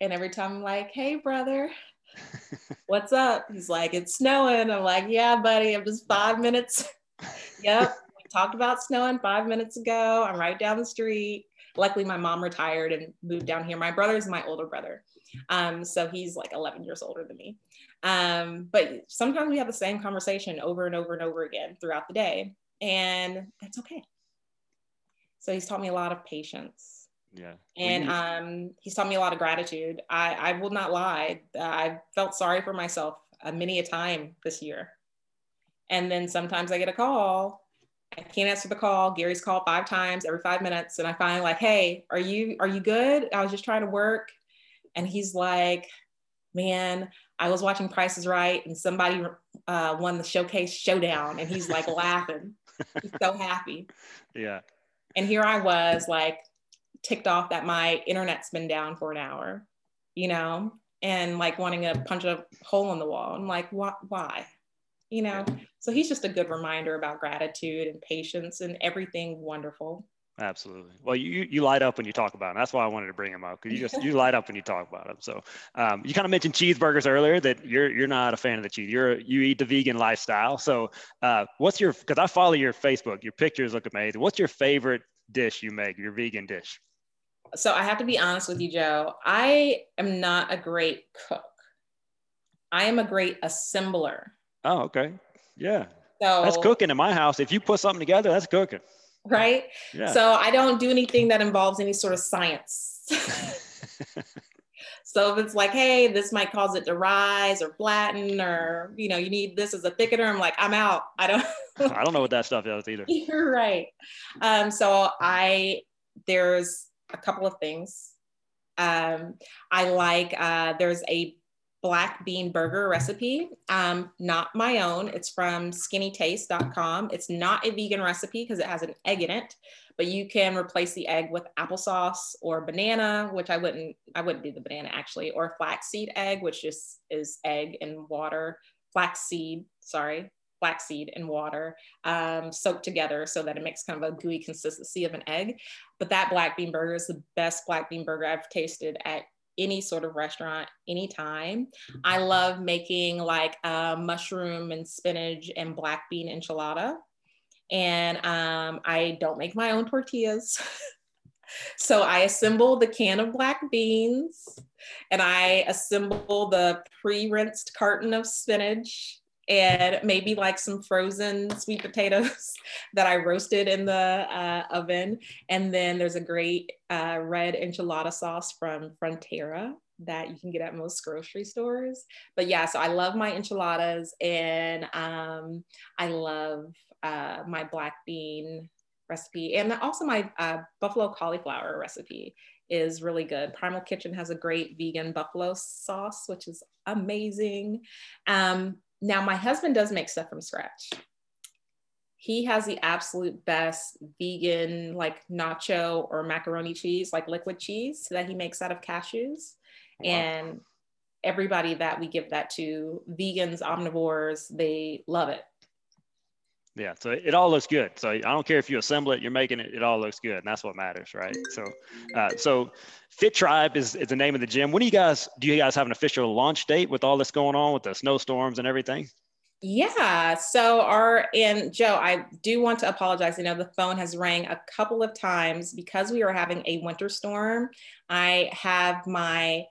and every time I'm like, "Hey, brother." What's up? He's like, it's snowing. I'm like, yeah, buddy, I'm just five minutes. yep talked about snowing five minutes ago. I'm right down the street. Luckily, my mom retired and moved down here. My brother is my older brother. Um, so he's like 11 years older than me. Um, but sometimes we have the same conversation over and over and over again throughout the day, and that's okay. So he's taught me a lot of patience. Yeah. And um, he's taught me a lot of gratitude. I, I will not lie. I felt sorry for myself uh, many a time this year. And then sometimes I get a call I can't answer the call. Gary's called five times every five minutes. And I finally like, hey, are you are you good? I was just trying to work. And he's like, man, I was watching Prices Right and somebody uh, won the showcase showdown. And he's like laughing. He's so happy. Yeah. And here I was like ticked off that my internet's been down for an hour, you know, and like wanting to punch a hole in the wall. I'm like, wh- why? You know? So he's just a good reminder about gratitude and patience and everything wonderful. Absolutely. Well you you light up when you talk about him. That's why i wanted to bring him up because you just you light up when you talk about him. So um, you kind of mentioned cheeseburgers earlier that you're you're not a fan of the cheese. You're you eat the vegan lifestyle. So uh, what's your because i follow your facebook. Your pictures look amazing. What's your favorite dish you make your vegan dish? So i have to be honest with you joe. I am not a great cook. I am a great assembler Oh, okay. Yeah. So that's cooking in my house. If you put something together, that's cooking. Right. Yeah. So I don't do anything that involves any sort of science. so if it's like, hey, this might cause it to rise or flatten, or you know, you need this as a thickener, I'm like, I'm out. I don't. I don't know what that stuff is either. You're right. Um, so I there's a couple of things. Um, I like uh, there's a black bean burger recipe, um, not my own. It's from skinnytaste.com. It's not a vegan recipe because it has an egg in it, but you can replace the egg with applesauce or banana, which I wouldn't, I wouldn't do the banana actually, or flaxseed egg, which just is egg and water, flaxseed, sorry, flaxseed and water um, soaked together so that it makes kind of a gooey consistency of an egg. But that black bean burger is the best black bean burger I've tasted at any sort of restaurant anytime. I love making like a mushroom and spinach and black bean enchilada. And um, I don't make my own tortillas. so I assemble the can of black beans and I assemble the pre rinsed carton of spinach and maybe like some frozen sweet potatoes that I roasted in the uh, oven. And then there's a great uh, red enchilada sauce from Frontera that you can get at most grocery stores. But yeah, so I love my enchiladas and um, I love uh, my black bean recipe and also my uh, buffalo cauliflower recipe is really good. Primal Kitchen has a great vegan buffalo sauce, which is amazing. Um, now, my husband does make stuff from scratch. He has the absolute best vegan, like nacho or macaroni cheese, like liquid cheese that he makes out of cashews. Wow. And everybody that we give that to, vegans, omnivores, they love it. Yeah, so it all looks good. So I don't care if you assemble it, you're making it, it all looks good. And that's what matters, right? So uh, so Fit Tribe is, is the name of the gym. When do you guys do you guys have an official launch date with all this going on with the snowstorms and everything? Yeah. So our and Joe, I do want to apologize. I know the phone has rang a couple of times because we are having a winter storm. I have my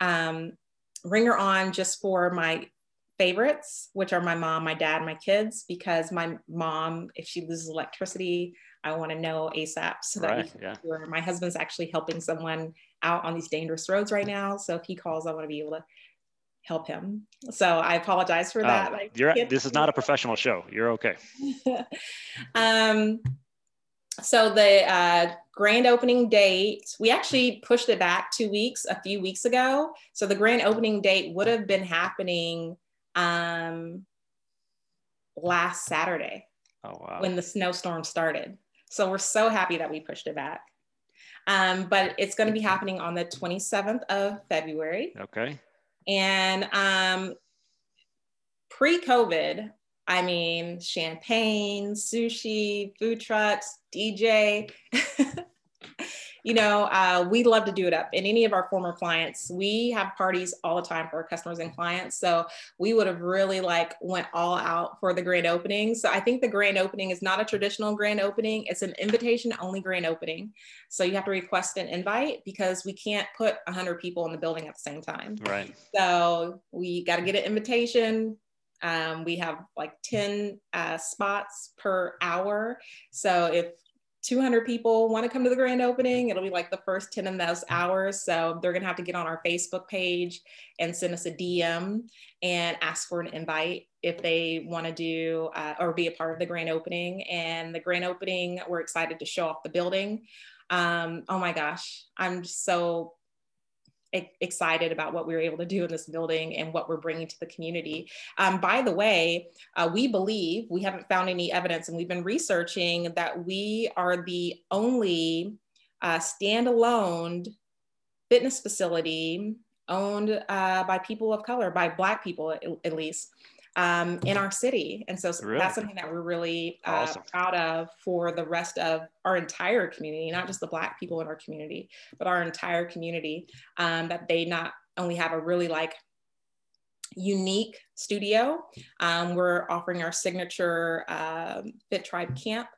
um, ringer on just for my favorites, which are my mom, my dad, my kids, because my mom, if she loses electricity, I want to know ASAP so that right, yeah. my husband's actually helping someone out on these dangerous roads right now. So if he calls, I want to be able to help him. So I apologize for that. Oh, you're, this is not a professional show. You're okay. um, so the uh, grand opening date, we actually pushed it back two weeks, a few weeks ago. So the grand opening date would have been happening um, last Saturday oh, wow. when the snowstorm started. So we're so happy that we pushed it back. Um, but it's going to be happening on the 27th of February. Okay. And um, pre COVID, I mean, champagne, sushi, food trucks, DJ. you know, uh, we love to do it up. And any of our former clients, we have parties all the time for our customers and clients. So we would have really like went all out for the grand opening. So I think the grand opening is not a traditional grand opening. It's an invitation only grand opening. So you have to request an invite because we can't put 100 people in the building at the same time. Right. So we got to get an invitation. Um, we have like 10 uh, spots per hour. So if 200 people want to come to the grand opening. It'll be like the first 10 in those hours. So they're going to have to get on our Facebook page and send us a DM and ask for an invite if they want to do uh, or be a part of the grand opening. And the grand opening, we're excited to show off the building. Um, oh my gosh, I'm so excited about what we were able to do in this building and what we're bringing to the community. Um, by the way, uh, we believe, we haven't found any evidence, and we've been researching that we are the only uh, standalone fitness facility owned uh, by people of color, by Black people at, at least, um, in our city. And so really? that's something that we're really uh, awesome. proud of for the rest of our entire community, not just the Black people in our community, but our entire community, um, that they not only have a really like unique studio. Um, we're offering our signature um, Fit Tribe Camp.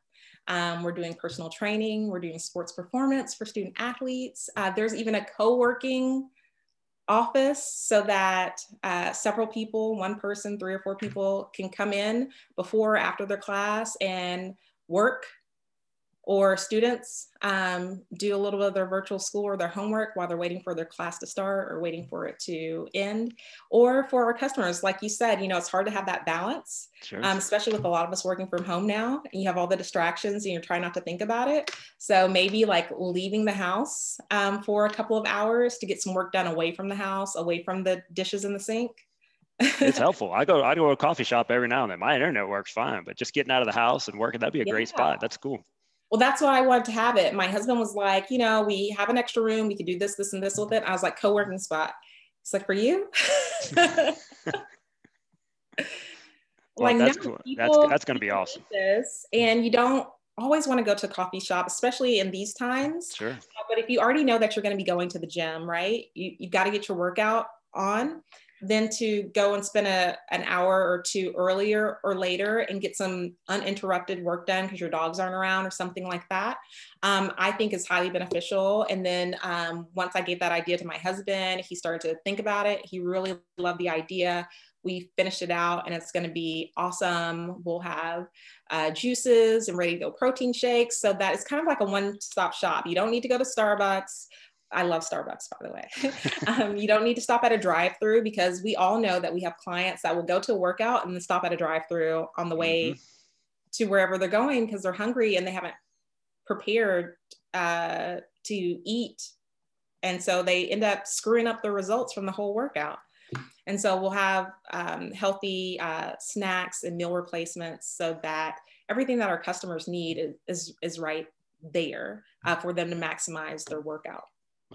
Um, we're doing personal training. We're doing sports performance for student athletes. Uh, there's even a co-working office so that uh, several people, one person, three or four people can come in before or after their class and work or students um, do a little bit of their virtual school or their homework while they're waiting for their class to start or waiting for it to end. Or for our customers, like you said, you know, it's hard to have that balance, sure. um, especially with a lot of us working from home now. And you have all the distractions and you're trying not to think about it. So maybe like leaving the house um, for a couple of hours to get some work done away from the house, away from the dishes in the sink. it's helpful. I go I go to a coffee shop every now and then. My internet works fine, but just getting out of the house and working, that'd be a yeah. great spot. That's cool well, that's why I wanted to have it. My husband was like, you know, we have an extra room. We could do this, this, and this with it. I was like, co-working spot. It's like for you. well, like that's cool. That's that's going to be awesome. This and you don't always want to go to a coffee shop, especially in these times. Sure. Uh, but if you already know that you're going to be going to the gym, right? You you've got to get your workout on than to go and spend a, an hour or two earlier or later and get some uninterrupted work done because your dogs aren't around or something like that, um, I think is highly beneficial. And then um, once I gave that idea to my husband, he started to think about it. He really loved the idea. We finished it out and it's going to be awesome. We'll have uh, juices and ready to go protein shakes. So that is kind of like a one stop shop. You don't need to go to Starbucks. I love Starbucks, by the way. um, you don't need to stop at a drive through because we all know that we have clients that will go to a workout and then stop at a drive through on the way mm-hmm. to wherever they're going because they're hungry and they haven't prepared uh, to eat. And so they end up screwing up the results from the whole workout. And so we'll have um, healthy uh, snacks and meal replacements so that everything that our customers need is, is, is right there uh, for them to maximize their workout.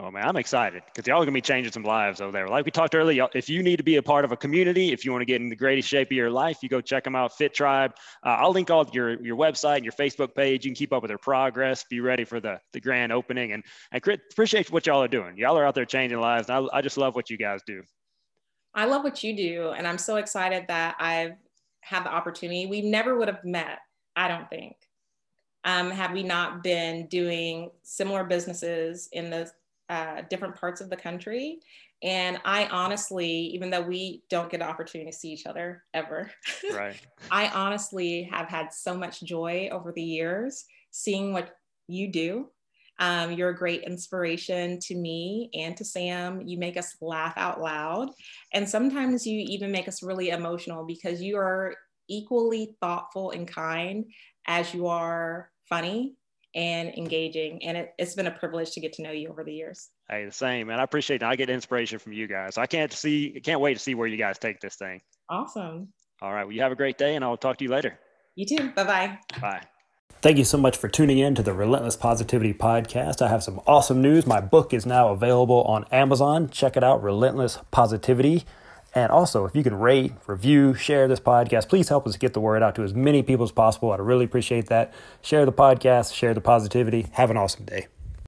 Oh man, I'm excited because y'all are gonna be changing some lives over there. Like we talked earlier, if you need to be a part of a community, if you want to get in the greatest shape of your life, you go check them out. Fit Tribe. Uh, I'll link all your your website and your Facebook page. You can keep up with their progress. Be ready for the the grand opening. And and appreciate what y'all are doing. Y'all are out there changing lives. and I, I just love what you guys do. I love what you do, and I'm so excited that I've had the opportunity. We never would have met. I don't think. Um, had we not been doing similar businesses in the uh, different parts of the country. And I honestly, even though we don't get an opportunity to see each other ever, right. I honestly have had so much joy over the years seeing what you do. Um, you're a great inspiration to me and to Sam. You make us laugh out loud. And sometimes you even make us really emotional because you are equally thoughtful and kind as you are funny and engaging. And it, has been a privilege to get to know you over the years. Hey, the same, man. I appreciate it. I get inspiration from you guys. I can't see, can't wait to see where you guys take this thing. Awesome. All right. Well, you have a great day, and I'll talk to you later. You too. Bye-bye. Bye. Thank you so much for tuning in to the Relentless Positivity Podcast. I have some awesome news. My book is now available on Amazon. Check it out, Relentless Positivity. And also, if you can rate, review, share this podcast, please help us get the word out to as many people as possible. I'd really appreciate that. Share the podcast, share the positivity. Have an awesome day.